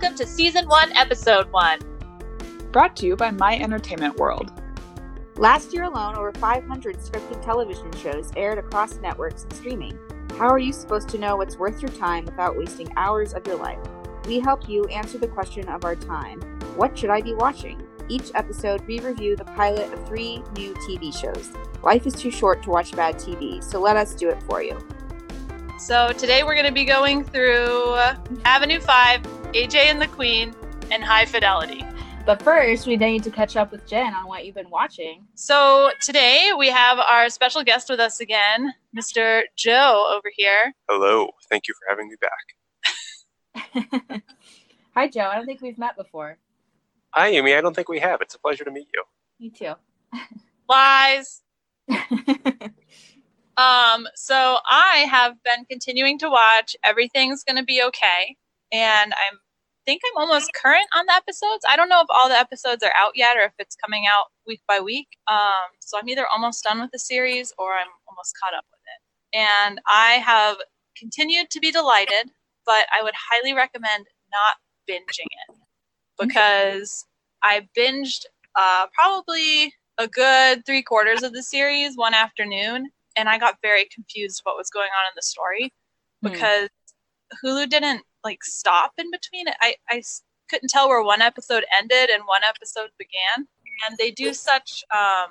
welcome to Season 1, Episode 1. Brought to you by My Entertainment World. Last year alone, over 500 scripted television shows aired across networks and streaming. How are you supposed to know what's worth your time without wasting hours of your life? We help you answer the question of our time What should I be watching? Each episode, we review the pilot of three new TV shows. Life is too short to watch bad TV, so let us do it for you. So today we're going to be going through Avenue 5, AJ and the Queen, and High Fidelity. But first, we need to catch up with Jen on what you've been watching. So today we have our special guest with us again, Mr. Joe over here. Hello. Thank you for having me back. Hi, Joe. I don't think we've met before. Hi, Amy. I don't think we have. It's a pleasure to meet you. Me too. Lies. Um, so I have been continuing to watch Everything's Gonna Be Okay, and I'm think I'm almost current on the episodes. I don't know if all the episodes are out yet or if it's coming out week by week. Um, so I'm either almost done with the series or I'm almost caught up with it. And I have continued to be delighted, but I would highly recommend not binging it because I binged uh, probably a good three quarters of the series one afternoon and I got very confused what was going on in the story Hmm. because Hulu didn't like stop in between. I I couldn't tell where one episode ended and one episode began. And they do such, um,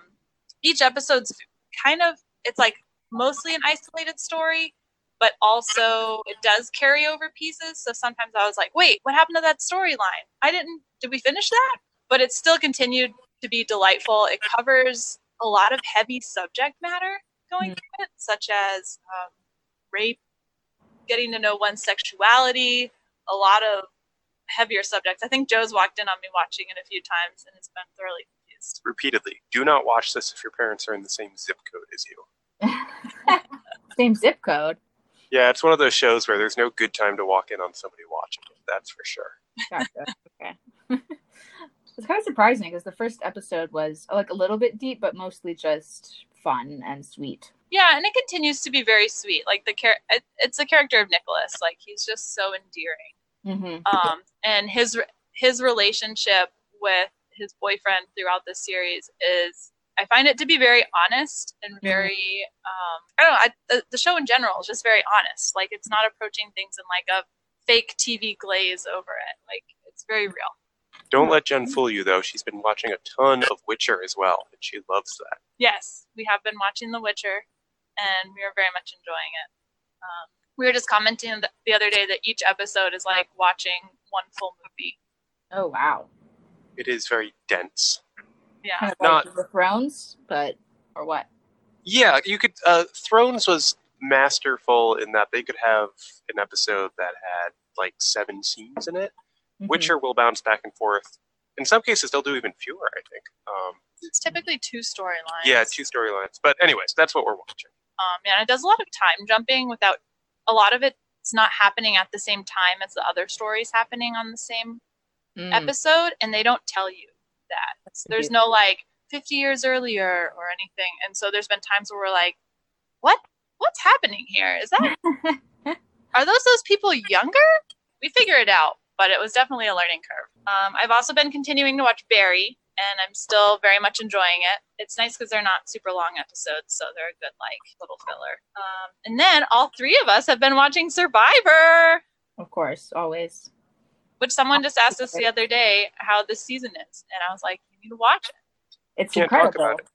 each episode's kind of, it's like mostly an isolated story, but also it does carry over pieces. So sometimes I was like, wait, what happened to that storyline? I didn't, did we finish that? But it still continued to be delightful. It covers a lot of heavy subject matter going Mm. through it, such as um, rape, getting to know one's sexuality, a lot of heavier subjects. I think Joe's walked in on me watching it a few times and has been thoroughly confused. Repeatedly, do not watch this if your parents are in the same zip code as you. Same zip code. Yeah, it's one of those shows where there's no good time to walk in on somebody watching it. That's for sure. Gotcha. okay. it's kind of surprising because the first episode was like a little bit deep, but mostly just fun and sweet. Yeah, and it continues to be very sweet. Like the char- it, it's the character of Nicholas. Like he's just so endearing. Mm-hmm. um, and his re- his relationship with his boyfriend throughout this series is I find it to be very honest and very um, I don't know I, the, the show in general is just very honest like it's not approaching things in like a fake TV glaze over it like it's very real Don't let Jen fool you, though. She's been watching a ton of Witcher as well, and she loves that. yes we have been watching The Witcher and we are very much enjoying it um, we were just commenting th- the other day that each episode is like watching one full movie Oh wow. It is very dense. yeah Kind of Not- like Game Thrones, but or what? Yeah, you could. Uh, Thrones was masterful in that they could have an episode that had like seven scenes in it. Mhm. Witcher will bounce back and forth. In some cases, they'll do even fewer. I think. Um, it's typically two storylines yeah, two storylines. But anyways, that's what we're watching. Um, and it does a lot of time jumping without a lot of it. it's not happening at the same time as the other stories happening on the same Mm. episode and they don't tell you that That's there's cute. no like 50 years earlier or anything and so there's been times where we're like what what's happening here is that are those those people younger we figure it out but it was definitely a learning curve um, i've also been continuing to watch barry and i'm still very much enjoying it it's nice because they're not super long episodes so they're a good like little filler um, and then all three of us have been watching survivor Of course, always. which someone just asked us the other day how this season is and i was like you need to watch it." It's Can't talk about it.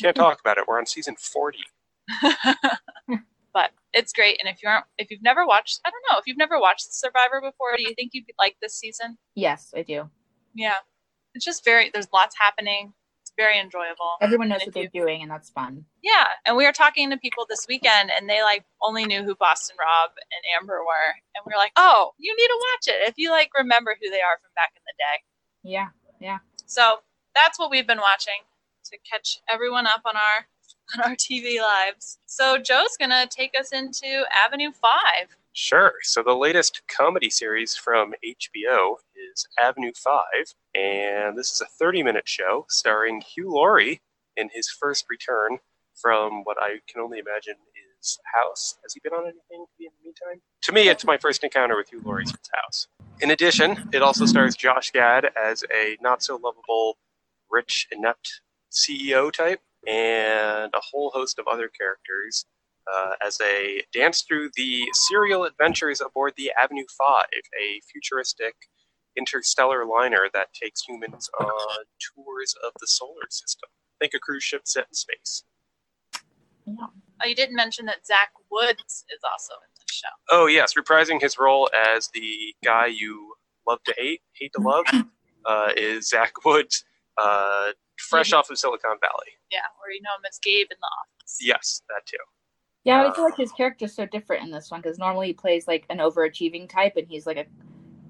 Can't talk about it. We're on season forty. but it's great and if you aren't if you've never watched i don't know if you've never watched survivor before do you think you'd like this season Yes, I do. yeah it's just very there's lots happening it's very enjoyable Everyone knows And what they're doing, and that's fun. Yeah, and we were talking to people this weekend, and they like only knew who Boston Rob and Amber were, and we were like, "Oh, you need to watch it if you like remember who they are from back in the day." Yeah, yeah. So that's what we've been watching to catch everyone up on our on our TV lives. So Joe's gonna take us into Avenue Five. Sure. So the latest comedy series from HBO is Avenue 5, and this is a 30 minute show starring Hugh Laurie in his first return from what I can only imagine is House. Has he been on anything in the meantime? To me, it's my first encounter with Hugh Laurie since House. In addition, it also stars Josh Gad as a not so lovable, rich, inept CEO type, and a whole host of other characters uh, as they dance through the serial adventures aboard the Avenue 5, a futuristic interstellar liner that takes humans on tours of the solar system. Think a cruise ship set in space. Oh, you didn't mention that Zach Woods is also in the show. Oh, yes, reprising his role as the guy you love to hate, hate to love, uh, is Zach Woods, uh, fresh off of Silicon Valley. Yeah, or you know him as Gabe in The Office. Yes, that too. Yeah, but I Uh, feel like his character's so different in this one because normally he plays like an overachieving type, and he's like a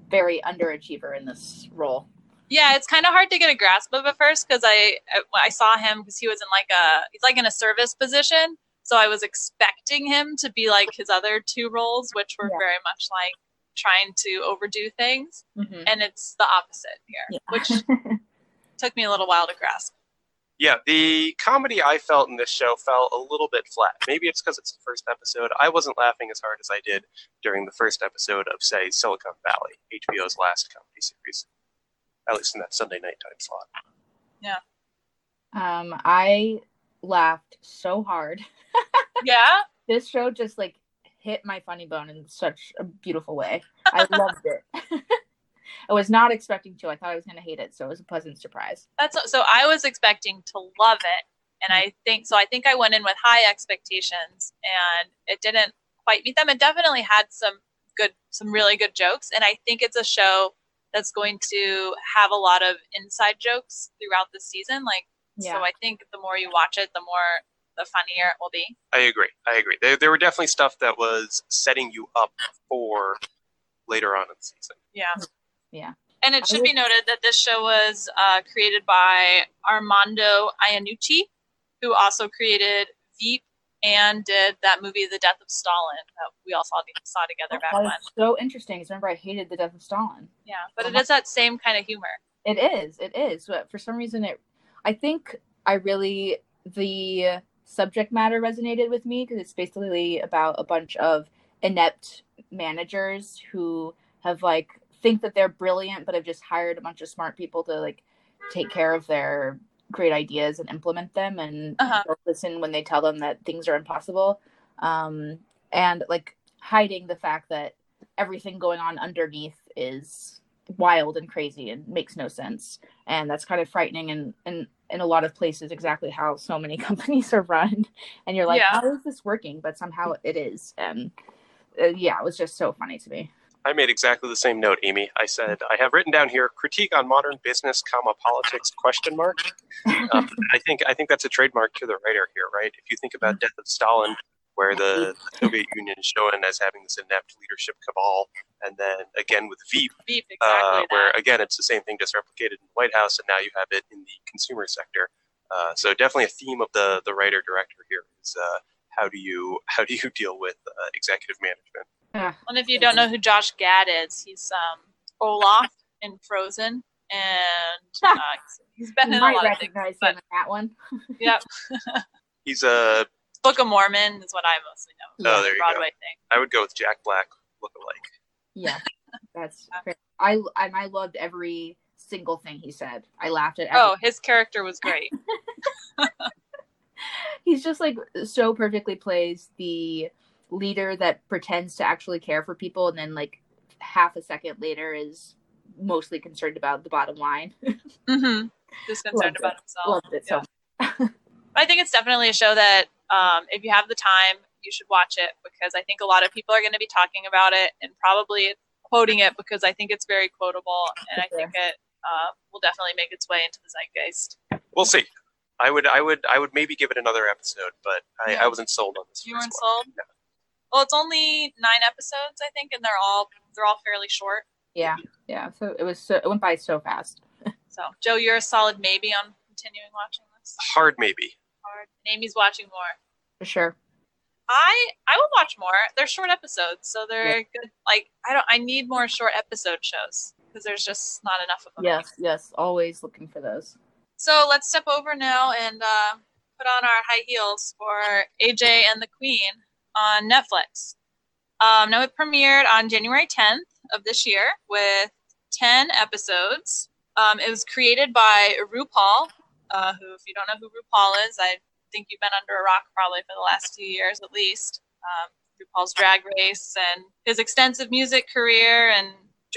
very underachiever in this role. Yeah, it's kind of hard to get a grasp of at first because I I- I saw him because he was in like a he's like in a service position, so I was expecting him to be like his other two roles, which were Yeah. very much like trying to overdo things, Mm-hmm. and it's the opposite here, which took me a little while to grasp. Yeah, the comedy I felt in this show fell a little bit flat. Maybe it's because it's the first episode. I wasn't laughing as hard as I did during the first episode of, say, Silicon Valley, HBO's last comedy series. At least in that Sunday night time slot. Yeah. Um, I laughed so hard. Yeah, This show just like hit my funny bone in such a beautiful way. I loved it. I was not expecting to. I thought I was going to hate it, so it was a pleasant surprise. that's so. I was expecting to love it, and hmm. I think so. I think I went in with high expectations, and it didn't quite meet them. It definitely had some good, some really good jokes, and I think it's a show that's going to have a lot of inside jokes throughout the season. Like, Yeah. so I think the more you watch it, the more the funnier it will be. I agree. I agree. There, there were definitely stuff that was setting you up for later on in the season. Yeah. Yeah. And it should be noted that this show was uh, created by Armando Iannucci, who also created Veep and did that movie, The Death of Stalin, that we all saw, saw together back when. so interesting. 'cause remember, I hated the death of Stalin. Yeah, but it is that same kind of humor. It is. It is. But for some reason, it. I think I really the subject matter resonated with me because it's basically about a bunch of inept managers who have like think that they're brilliant, but have just hired a bunch of smart people to like take care of their great ideas and implement them, and Uh-huh. listen when they tell them that things are impossible, um, and like hiding the fact that everything going on underneath is wild and crazy and makes no sense. And that's kind of frightening and in, in a lot of places exactly how so many companies are run. And you're like Yeah. how is this working? But somehow it is. And uh, yeah it was just so funny to me I made exactly the same note, Amy. I said I have written down here critique on modern business, comma politics question mark. Um, I think I think that's a trademark to the writer here, right? If you think about Death of Stalin, where the, the Soviet Union is shown as having this inept leadership cabal, and then again with Veep, Veep, exactly uh, where again it's the same thing just replicated in the White House, and now you have it in the consumer sector. Uh, so definitely a theme of the the writer director here is uh, how do you how do you deal with uh, executive management? Ugh. And if you don't know who Josh Gad is, he's um, Olaf in Frozen, and uh, he's been in a lot of things. recognize but- him in that one Yep, He's a Book of Mormon is what I mostly know. Oh, there you go. Thing. I would go with Jack Black lookalike. yeah that's fair. I, I i loved every single thing he said i laughed at every Oh, his character was great. he's just like so perfectly plays the leader that pretends to actually care for people and then like half a second later is mostly concerned about the bottom line hmm Just concerned Loved about it. himself. loved it so I think it's definitely a show that um, if you have the time, you should watch it because I think a lot of people are going to be talking about it and probably quoting it because I think it's very quotable and I think it uh, will definitely make its way into the zeitgeist. We'll see. I would, I would, I would maybe give it another episode, but I, Yeah. I wasn't sold on this. You weren't one. sold? Well, it's only nine episodes, I think, and they're all they're all fairly short. yeah yeah so it was so it went by so fast So, Joe, you're a solid maybe on continuing watching this. Hard maybe. Hard. And Amy's watching more. for sure I I will watch more. They're short episodes, so they're good. Like I don't. I need more short episode shows because there's just not enough of them. yes yes always looking for those So let's step over now and uh, put on our high heels for AJ and the Queen on Netflix. Um, now it premiered on January 10th. of this year with 10 episodes. Um, it was created by RuPaul, uh, who, if you don't know who RuPaul is, I think you've been under a rock probably for the last few years at least. Um, RuPaul's Drag Race and his extensive music career and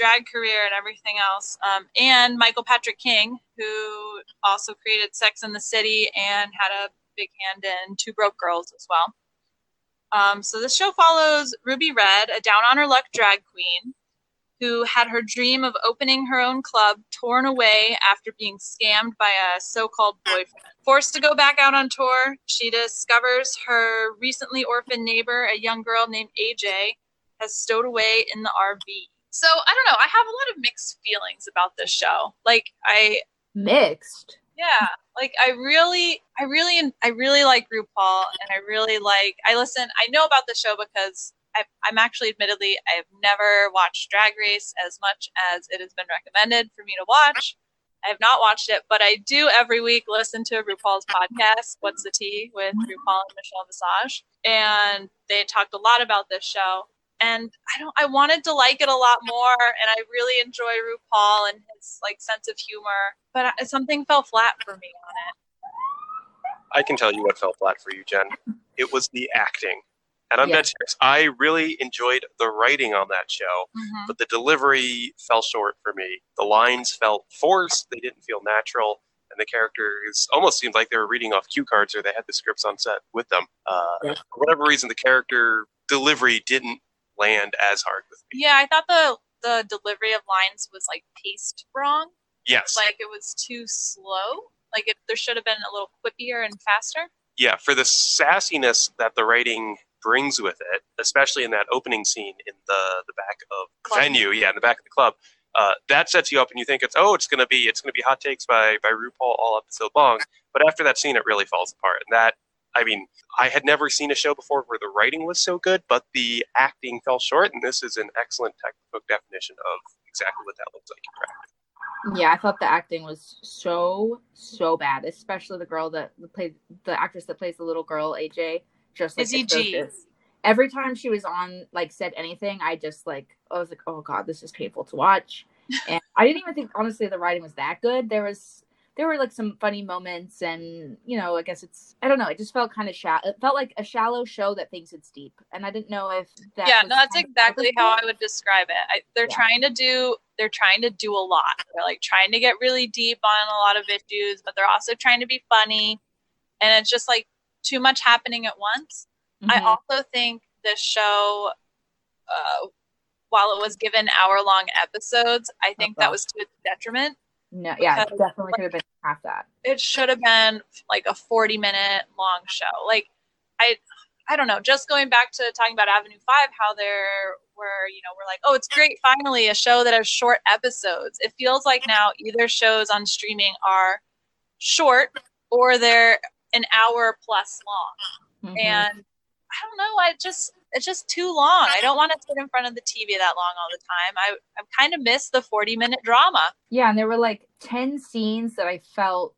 drag career and everything else. Um, and Michael Patrick King, who also created Sex in the City and had a big hand in Two Broke Girls as well. Um, so this show follows Ruby Red, a down on her luck drag queen who had her dream of opening her own club torn away after being scammed by a so called boyfriend. Forced to go back out on tour, she discovers her recently orphaned neighbor, a young girl named AJ, has stowed away in the RV. So I don't know. I have a lot of mixed feelings about this show. Like I Mixed. yeah, like I really, I really, I really like RuPaul, and I really like. I listen. I know about the show because I, I'm actually, admittedly, I have never watched Drag Race as much as it has been recommended for me to watch. I have not watched it, but I do every week listen to RuPaul's podcast, What's the Tea, with RuPaul and Michelle Visage, and they talked a lot about this show. And I don't. I wanted to like it a lot more, and I really enjoy RuPaul and his like sense of humor. But I, something fell flat for me on it. I can tell you what fell flat for you, Jen. It was the acting. And I'm Yeah. dead serious. I really enjoyed the writing on that show, Mhm. but the delivery fell short for me. The lines felt forced, they didn't feel natural, and the characters almost seemed like they were reading off cue cards or they had the scripts on set with them. Uh, Yeah. For whatever reason, the character delivery didn't land as hard with me. Yeah, I thought the the delivery of lines was like paced wrong. Yes. Like it was too slow. Like it, there should have been a little quippier and faster. yeah, for the sassiness that the writing brings with it, especially in that opening scene in the the back of the Club. venue, yeah, in the back of the club, uh, that sets you up, and you think it's oh, it's gonna be it's gonna be hot takes by by RuPaul all episode long. But after that scene, it really falls apart, and that. I mean, I had never seen a show before where the writing was so good, but the acting fell short, and this is an excellent textbook definition of exactly what that looks like in practice. Yeah, I thought the acting was so so bad, especially the girl that played the actress that plays the little girl AJ. Just like Izzy G. Every time she was on, like said anything, I just like I was like, oh god, this is painful to watch. And I didn't even think honestly the writing was that good. There was there were like some funny moments, and you know, I guess it's I don't know. It just felt kind of shallow. It felt like a shallow show that thinks it's deep, and I didn't know if that. yeah, no, that's of exactly how I would describe it. I, they're Yeah. trying to do they're trying to do a lot. They're like trying to get really deep on a lot of issues, but they're also trying to be funny, and it's just like too much happening at once. I Mhm. also think this show, uh, while it was given hour long episodes, I think that Uh-huh. was to its detriment. No, yeah, definitely could have been half that. It should have been like a 40 minute long show. Like, I, I don't know. Just going back to talking about Avenue Five, how there were, you know, we're like, oh, it's great, finally a show that has short episodes. It feels like now either shows on streaming are short or they're an hour plus long. Mhm. and I don't know. I just it's just too long. I don't want to sit in front of the TV that long all the time. I I kind of miss the forty minute drama. Yeah, and there were like 10 scenes that I felt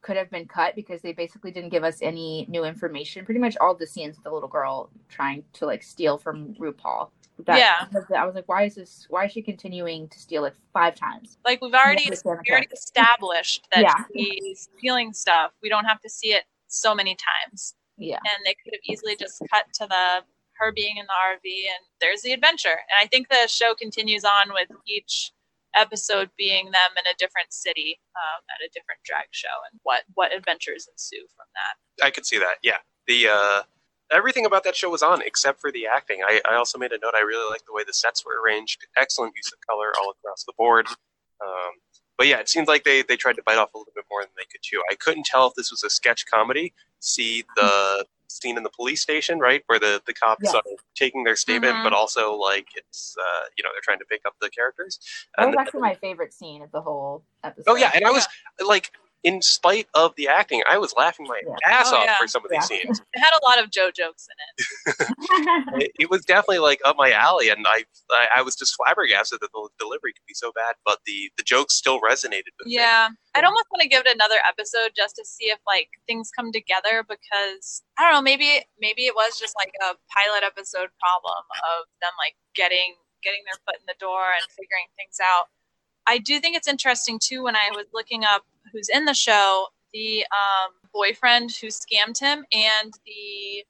could have been cut because they basically didn't give us any new information. Pretty much all the scenes with the little girl trying to like steal from RuPaul. That, Yeah. I was like, why is this? Why is she continuing to steal it five times? Like we've already we already established that Yeah. she's feeling stuff. We don't have to see it so many times. Yeah. And they could have easily just cut to the her being in the RV and there's the adventure. And I think the show continues on with each episode being them in a different city um, at a different drag show and what what adventures ensue from that. I could see that. Yeah, the uh, everything about that show was on except for the acting. I, I also made a note. I really like the way the sets were arranged. Excellent use of color all across the board. Um, but yeah, it seemed like they they tried to bite off a little bit more than they could chew. I couldn't tell if this was a sketch comedy. See the scene in the police station, right, where the the cops Yes. are taking their statement, Mhm. but also like it's uh, you know they're trying to pick up the characters. That And was actually my favorite scene of the whole episode. oh yeah, and I was like, in spite of the acting, I was laughing my Yeah. ass Oh, off yeah. for some of these scenes. It had a lot of Joe jokes in it. it, it was definitely like up my alley, and I, I I was just flabbergasted that the delivery could be so bad, but the the jokes still resonated with me. Yeah. I'd almost want to give it another episode just to see if like things come together because I don't know, maybe maybe it was just like a pilot episode problem of them like getting getting their foot in the door and figuring things out. I do think it's interesting too when I was looking up who's in the show, the um, boyfriend who scammed him and the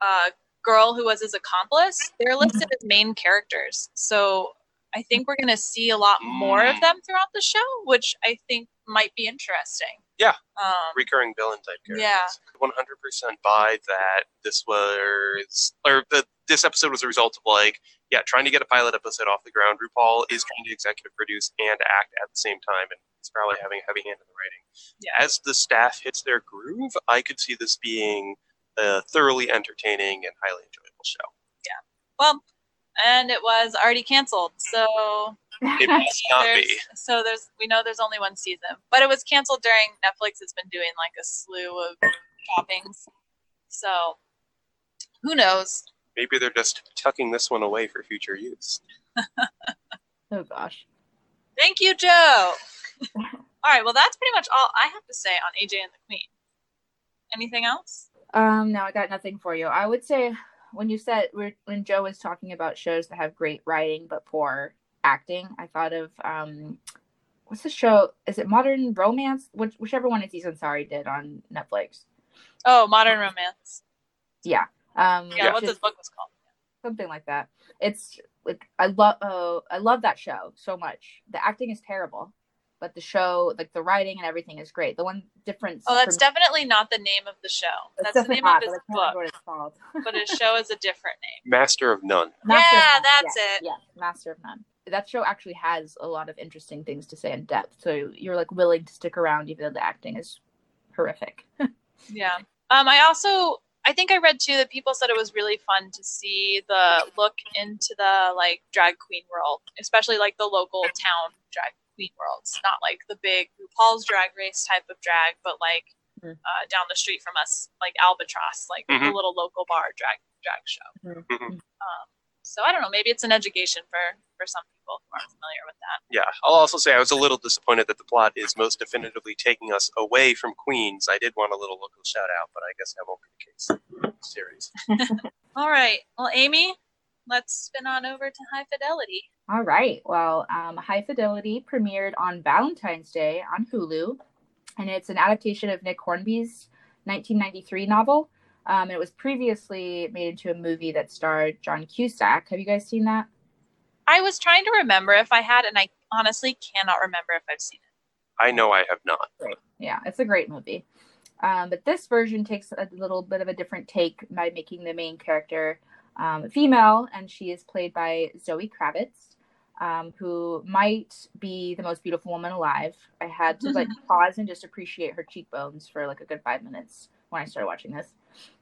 uh, girl who was his accomplice. They're listed as main characters. So I think we're going to see a lot more of Mm. them throughout the show, which I think might be interesting. Yeah. Um, recurring villain type characters. Yeah. One hundred percent buy that this was or that this episode was a result of like, yeah, trying to get a pilot episode off the ground. RuPaul is trying to executive produce and act at the same time and it's probably having a heavy hand in the writing. Yeah. As the staff hits their groove, I could see this being a thoroughly entertaining and highly enjoyable show. Yeah. Well, and it was already canceled. So It must not there's, be. so there's we know there's only one season, but it was canceled during Netflix has been doing like a slew of shoppings. So who knows? Maybe they're just tucking this one away for future use. oh gosh. Thank you, Joe. all right, well that's pretty much all I have to say on AJ and the Queen. Anything else? Um, no, I got nothing for you. I would say when you said when Joe was talking about shows that have great writing but poor acting, I thought of um, what's the show? Is it Modern Romance? Which, whichever one Aziz Ansari did on Netflix. Oh, Modern Romance. Yeah. Um, Yeah, which what is this book was called. something like that. It's like I love. Uh, I love that show so much. The acting is terrible, but the show, like the writing and everything, is great. The one difference. Oh, that's for- definitely not the name of the show. it's That's the name not, of but his I can't remember book, what it's called. but his show is a different name. Master of None. Master of Yeah, None. that's Yes, it. Yes, Master of None. That show actually has a lot of interesting things to say in depth. So you're like willing to stick around even though the acting is horrific. Yeah. Um, I also I think I read too that people said it was really fun to see the look into the like drag queen world, especially like the local town drag queen worlds, not like the big RuPaul's Drag Race type of drag, but like Mhm. uh, down the street from us, like Albatross, like the Mhm. little local bar drag drag show. Mhm. Mhm. Um, so I don't know, maybe it's an education for for some people who aren't familiar with that. Yeah, I'll also say I was a little disappointed that the plot is most definitively taking us away from Queens. I did want a little local shout out, but I guess that won't be the case. Series. All right, well, Amy, let's spin on over to High Fidelity. All right. Well, um, High Fidelity premiered on Valentine's Day on Hulu, and it's an adaptation of Nick Hornby's 1993 novel. Um, it was previously made into a movie that starred John Cusack. Have you guys seen that? I was trying to remember if I had, and I honestly cannot remember if I've seen it. I know I have not. Yeah, it's a great movie. Um, but this version takes a little bit of a different take by making the main character um, female, and she is played by Zoe Kravitz, um, who might be the most beautiful woman alive. I had to like pause and just appreciate her cheekbones for like a good five minutes when I started watching this.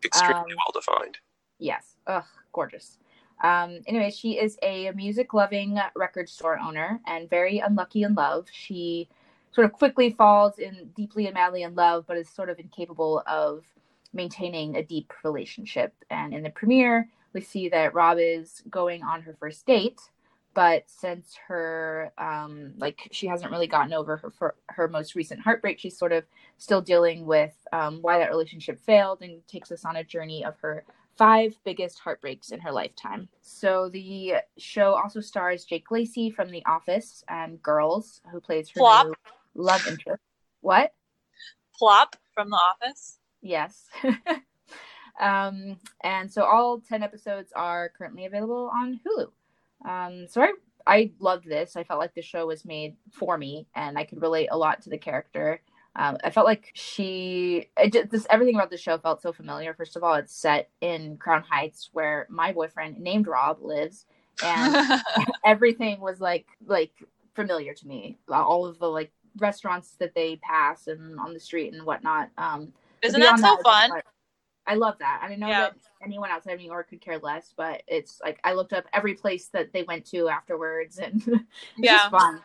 Extremely Um, well defined. Yes. Ugh, gorgeous. Um, anyway, she is a music loving record store owner and very unlucky in love. She sort of quickly falls in deeply and madly in love, but is sort of incapable of maintaining a deep relationship. And in the premiere, we see that Rob is going on her first date, but since her um, like she hasn't really gotten over her for her most recent heartbreak, she's sort of still dealing with um, why that relationship failed and takes us on a journey of her five biggest heartbreaks in her lifetime. So the show also stars Jake Lacy from The Office and Girls, who plays her new love interest. What? Plop from The Office. Yes. um, and so all 10 episodes are currently available on Hulu. Um, so I, I loved this. I felt like the show was made for me and I could relate a lot to the character. Um, I felt like she, just, this, everything about the show felt so familiar. First of all, it's set in Crown Heights where my boyfriend named Rob lives. And everything was like like familiar to me. All of the like restaurants that they pass and on the street and whatnot. Um, Isn't that so it's fun? like- I love that. I don't know Yeah. that anyone outside of New York could care less, but it's like I looked up every place that they went to afterwards, and it's Yeah. just fun.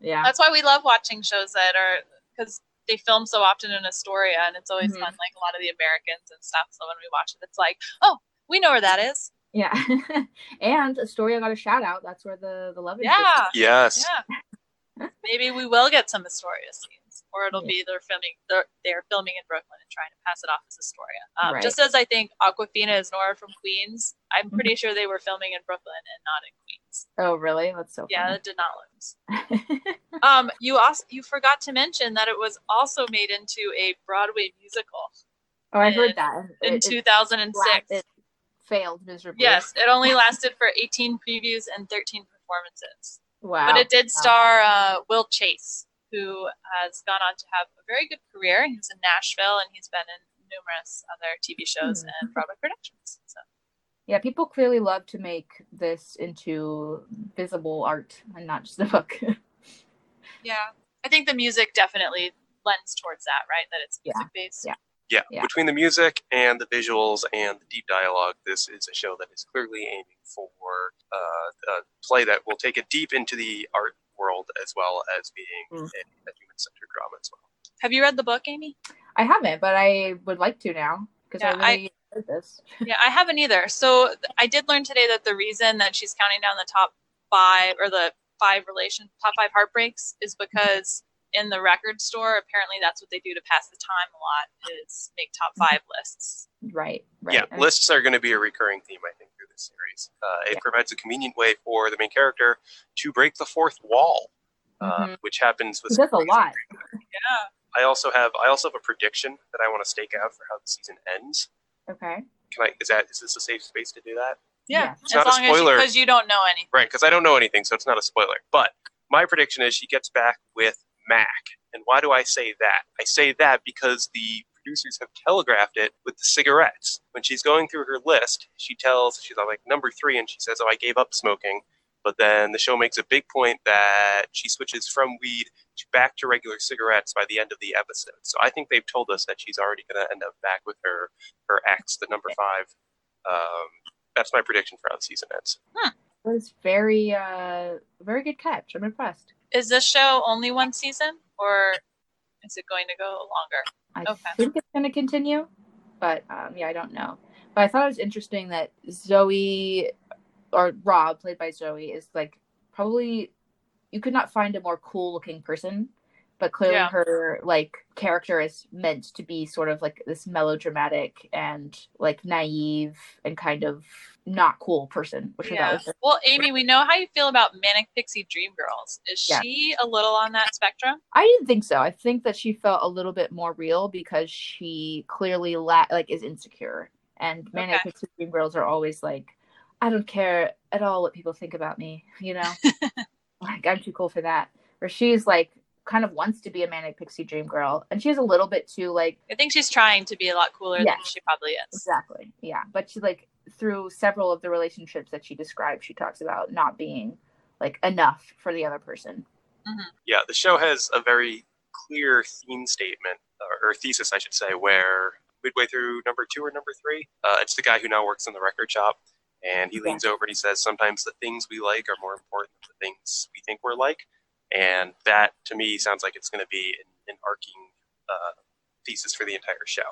Yeah, That's why we love watching shows that are because they film so often in Astoria, and it's always Mhm. fun. Like a lot of the Americans and stuff. So when we watch it, it's like, oh, we know where that is. yeah. and Astoria got a shout out. That's where the the love interest Yeah. Yes. Yeah. Maybe we will get some Astoria scenes, or it'll Yeah. be they're filming they're, they're filming in Brooklyn and trying to pass it off as Astoria. Um, Right. Just as I think Awkwafina is Nora from Queens, I'm pretty sure they were filming in Brooklyn and not in Queens. Oh, really? That's so Yeah, it did not lose. Um, you also you forgot to mention that it was also made into a Broadway musical oh, I heard that. in It- it 2006. It failed miserably. Yes, it only lasted for 18 previews and 13 performances. Wow. But it did star uh, Will Chase, who has gone on to have a very good career. He's in Nashville and he's been in numerous other TV shows Hmm. and Broadway productions. So Yeah, people clearly love to make this into visible art and not just a book. yeah, I think the music definitely lends towards that, right? That it's Yeah, music based. yeah. Yeah, Yeah. between the music and the visuals and the deep dialogue, this is a show that is clearly aiming for uh, a play that will take it deep into the art world as well as being Mm. a, a human-centered drama as well. Have you read the book, Amy? I haven't, but I would like to now because Yeah, I really enjoyed this. Yeah, I haven't either. So I did learn today that the reason that she's counting down the top five or the five relation top five heartbreaks is because in the record store, apparently that's what they do to pass the time a lot is make top five lists. Right, right. Yeah, And- lists are going to be a recurring theme, I think, through this series. Uh, it Yeah. provides a convenient way for the main character to break the fourth wall, uh, Mhm. which happens with He does a lot. Yeah. I also have I also have a prediction that I want to stake out for how the season ends. Okay. Can I? Is that is this a safe space to do that? Yeah. Yeah. It's As not a long as spoiler. because you don't know anything. Right, because I don't know anything, so it's not a spoiler. But my prediction is she gets back with Mac. And why do I say that? I say that because the producers have telegraphed it with the cigarettes. When she's going through her list, she tells, she's on like number three, and she says, Oh, I gave up smoking. But then the show makes a big point that she switches from weed to back to regular cigarettes by the end of the episode. So I think they've told us that she's already going to end up back with her her ex, the number five. Um, that's my prediction for how the season ends. It was very, uh, very good catch. I'm impressed. Is this show only one season or is it going to go longer? I Okay. think it's going to continue, but um, yeah, I don't know. But I thought it was interesting that Zoe or Rob, played by Zoe, is like probably you could not find a more cool looking person, but clearly Yeah. her like character is meant to be sort of like this melodramatic and like naive and kind of not cool person, which Yeah. was Well, Amy, we know how you feel about Manic Pixie Dream Girls. Is Yeah. she a little on that spectrum? I didn't think so. I think that she felt a little bit more real because she clearly la- like is insecure. And Manic Okay. Pixie Dream Girls are always like, I don't care at all what people think about me, you know? like I'm too cool for that. Where she's like kind of wants to be a Manic Pixie Dream Girl, and she's a little bit too like I think she's trying to be a lot cooler Yeah. than she probably is. exactly, yeah. But she like through several of the relationships that she describes, she talks about not being like enough for the other person. yeah, the show has a very clear theme statement, or, or thesis, I should say, where midway through number two or number three, uh, it's the guy who now works in the record shop, and he leans over and he says, "Sometimes the things we like are more important than the things we think we're like," and that to me sounds like it's going to be an, an arcing uh, thesis for the entire show,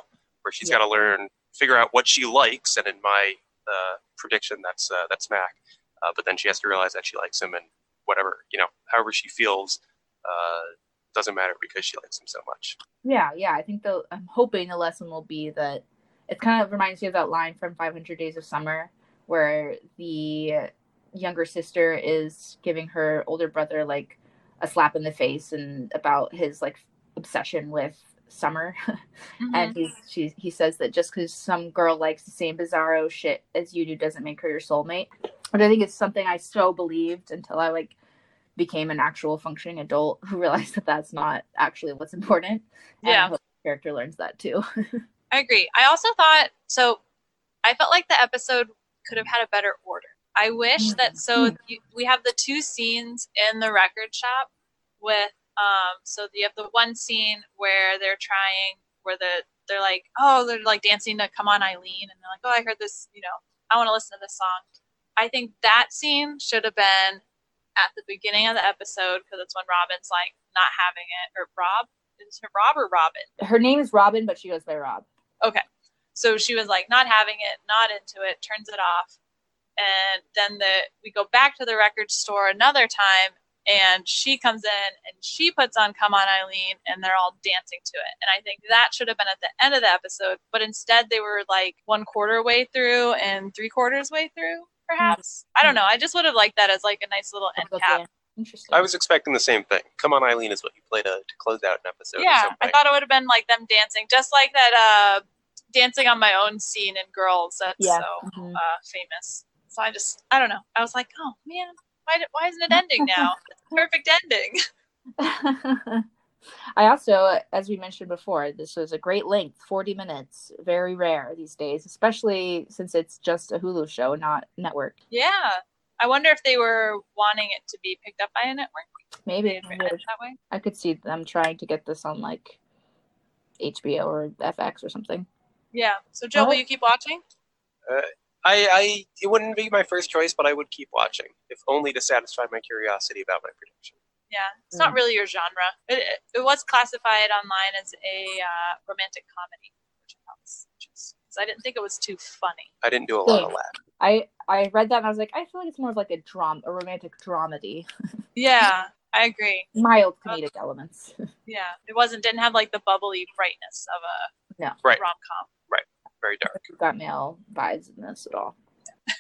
where she's Yeah. got to learn, figure out what she likes, and in my uh, prediction, that's uh, that's Mac, uh, but then she has to realize that she likes him, and whatever you know, however she feels uh, doesn't matter because she likes him so much. Yeah, yeah. I think the I'm hoping the lesson will be that it kind of reminds me of that line from 500 Days of Summer, where the younger sister is giving her older brother like a slap in the face and about his like obsession with summer Mhm. and he's she he says that just because some girl likes the same bizarro shit as you do doesn't make her your soulmate but i think it's something i so believed until i like became an actual functioning adult who realized that that's not actually what's important Yeah. Character learns that too I agree. I also thought so. I felt like the episode could have had a better order. I wish that so you, we have the two scenes in the record shop with um. So you have the one scene where they're trying, where the they're like, oh, they're like dancing to "Come On, Eileen," and they're like, oh, I heard this. You know, I want to listen to this song. I think that scene should have been at the beginning of the episode because it's when Robin's like not having it, or Rob is it Rob or Robin? her name is robin but she goes by rob Okay. So she was like not having it, not into it, turns it off. And then the we go back to the record store another time and she comes in and she puts on Come On Eileen and they're all dancing to it. And I think that should have been at the end of the episode, but instead they were like one quarter way through and three quarters way through. perhaps. I don't know. I just would have liked that as like a nice little end cap. Interesting. I was expecting the same thing. Come on, Eileen is what you play to, to close out an episode. or Yeah, I thought it would have been like them dancing, just like that uh dancing on my own scene in Girls. That's Yeah. so Mhm. uh, famous. So I just, I don't know. I was like, oh man, why, why isn't it ending now? It's a perfect ending. I also, as we mentioned before, this was a great length, 40 minutes. Very rare these days, especially since it's just a Hulu show, not network. Yeah. I wonder if they were wanting it to be picked up by a network. Maybe, Maybe maybe that way. I could see them trying to get this on like HBO or FX or something. Yeah. So Joe, will you keep watching? Uh, I, I it wouldn't be my first choice, but I would keep watching, if only to satisfy my curiosity about my prediction. Yeah. It's not Mm. really your genre. It, it, it was classified online as a uh, romantic comedy, which helps. Which is, 'cause I didn't think it was too funny. I didn't do a lot of Same. laughing. I I read that and I was like, I feel like it's more of like a dram, a romantic dramedy, Yeah, I agree. mild comedic elements. Yeah, it wasn't didn't have like the bubbly brightness of a No. Right. rom com. Very dark. Got male vibes in this at all.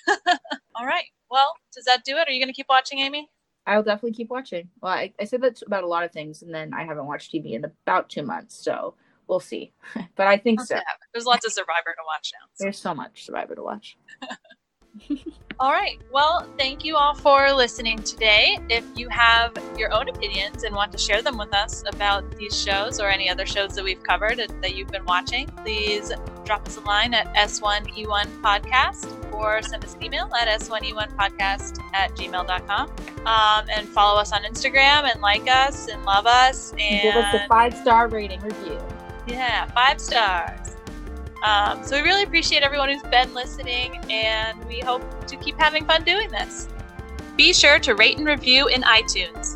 All right. Well, does that do it? Are you going to keep watching, Amy? I'll definitely keep watching. Well, I, I said that about a lot of things, and then I haven't watched TV in about two months, so we'll see. but I think so. There's lots of Survivor to watch now. so. There's so much Survivor to watch. All right. Well, thank you all for listening today. If you have your own opinions and want to share them with us about these shows or any other shows that we've covered and that you've been watching, please drop us a line at S1E1Podcast or send us an email at S1E1Podcast at gmail.com. Um, and follow us on Instagram and like us and love us. And Give us a five star rating review. Yeah, five stars. Um, so we really appreciate everyone who's been listening, and we hope to keep having fun doing this. Be sure to rate and review in iTunes.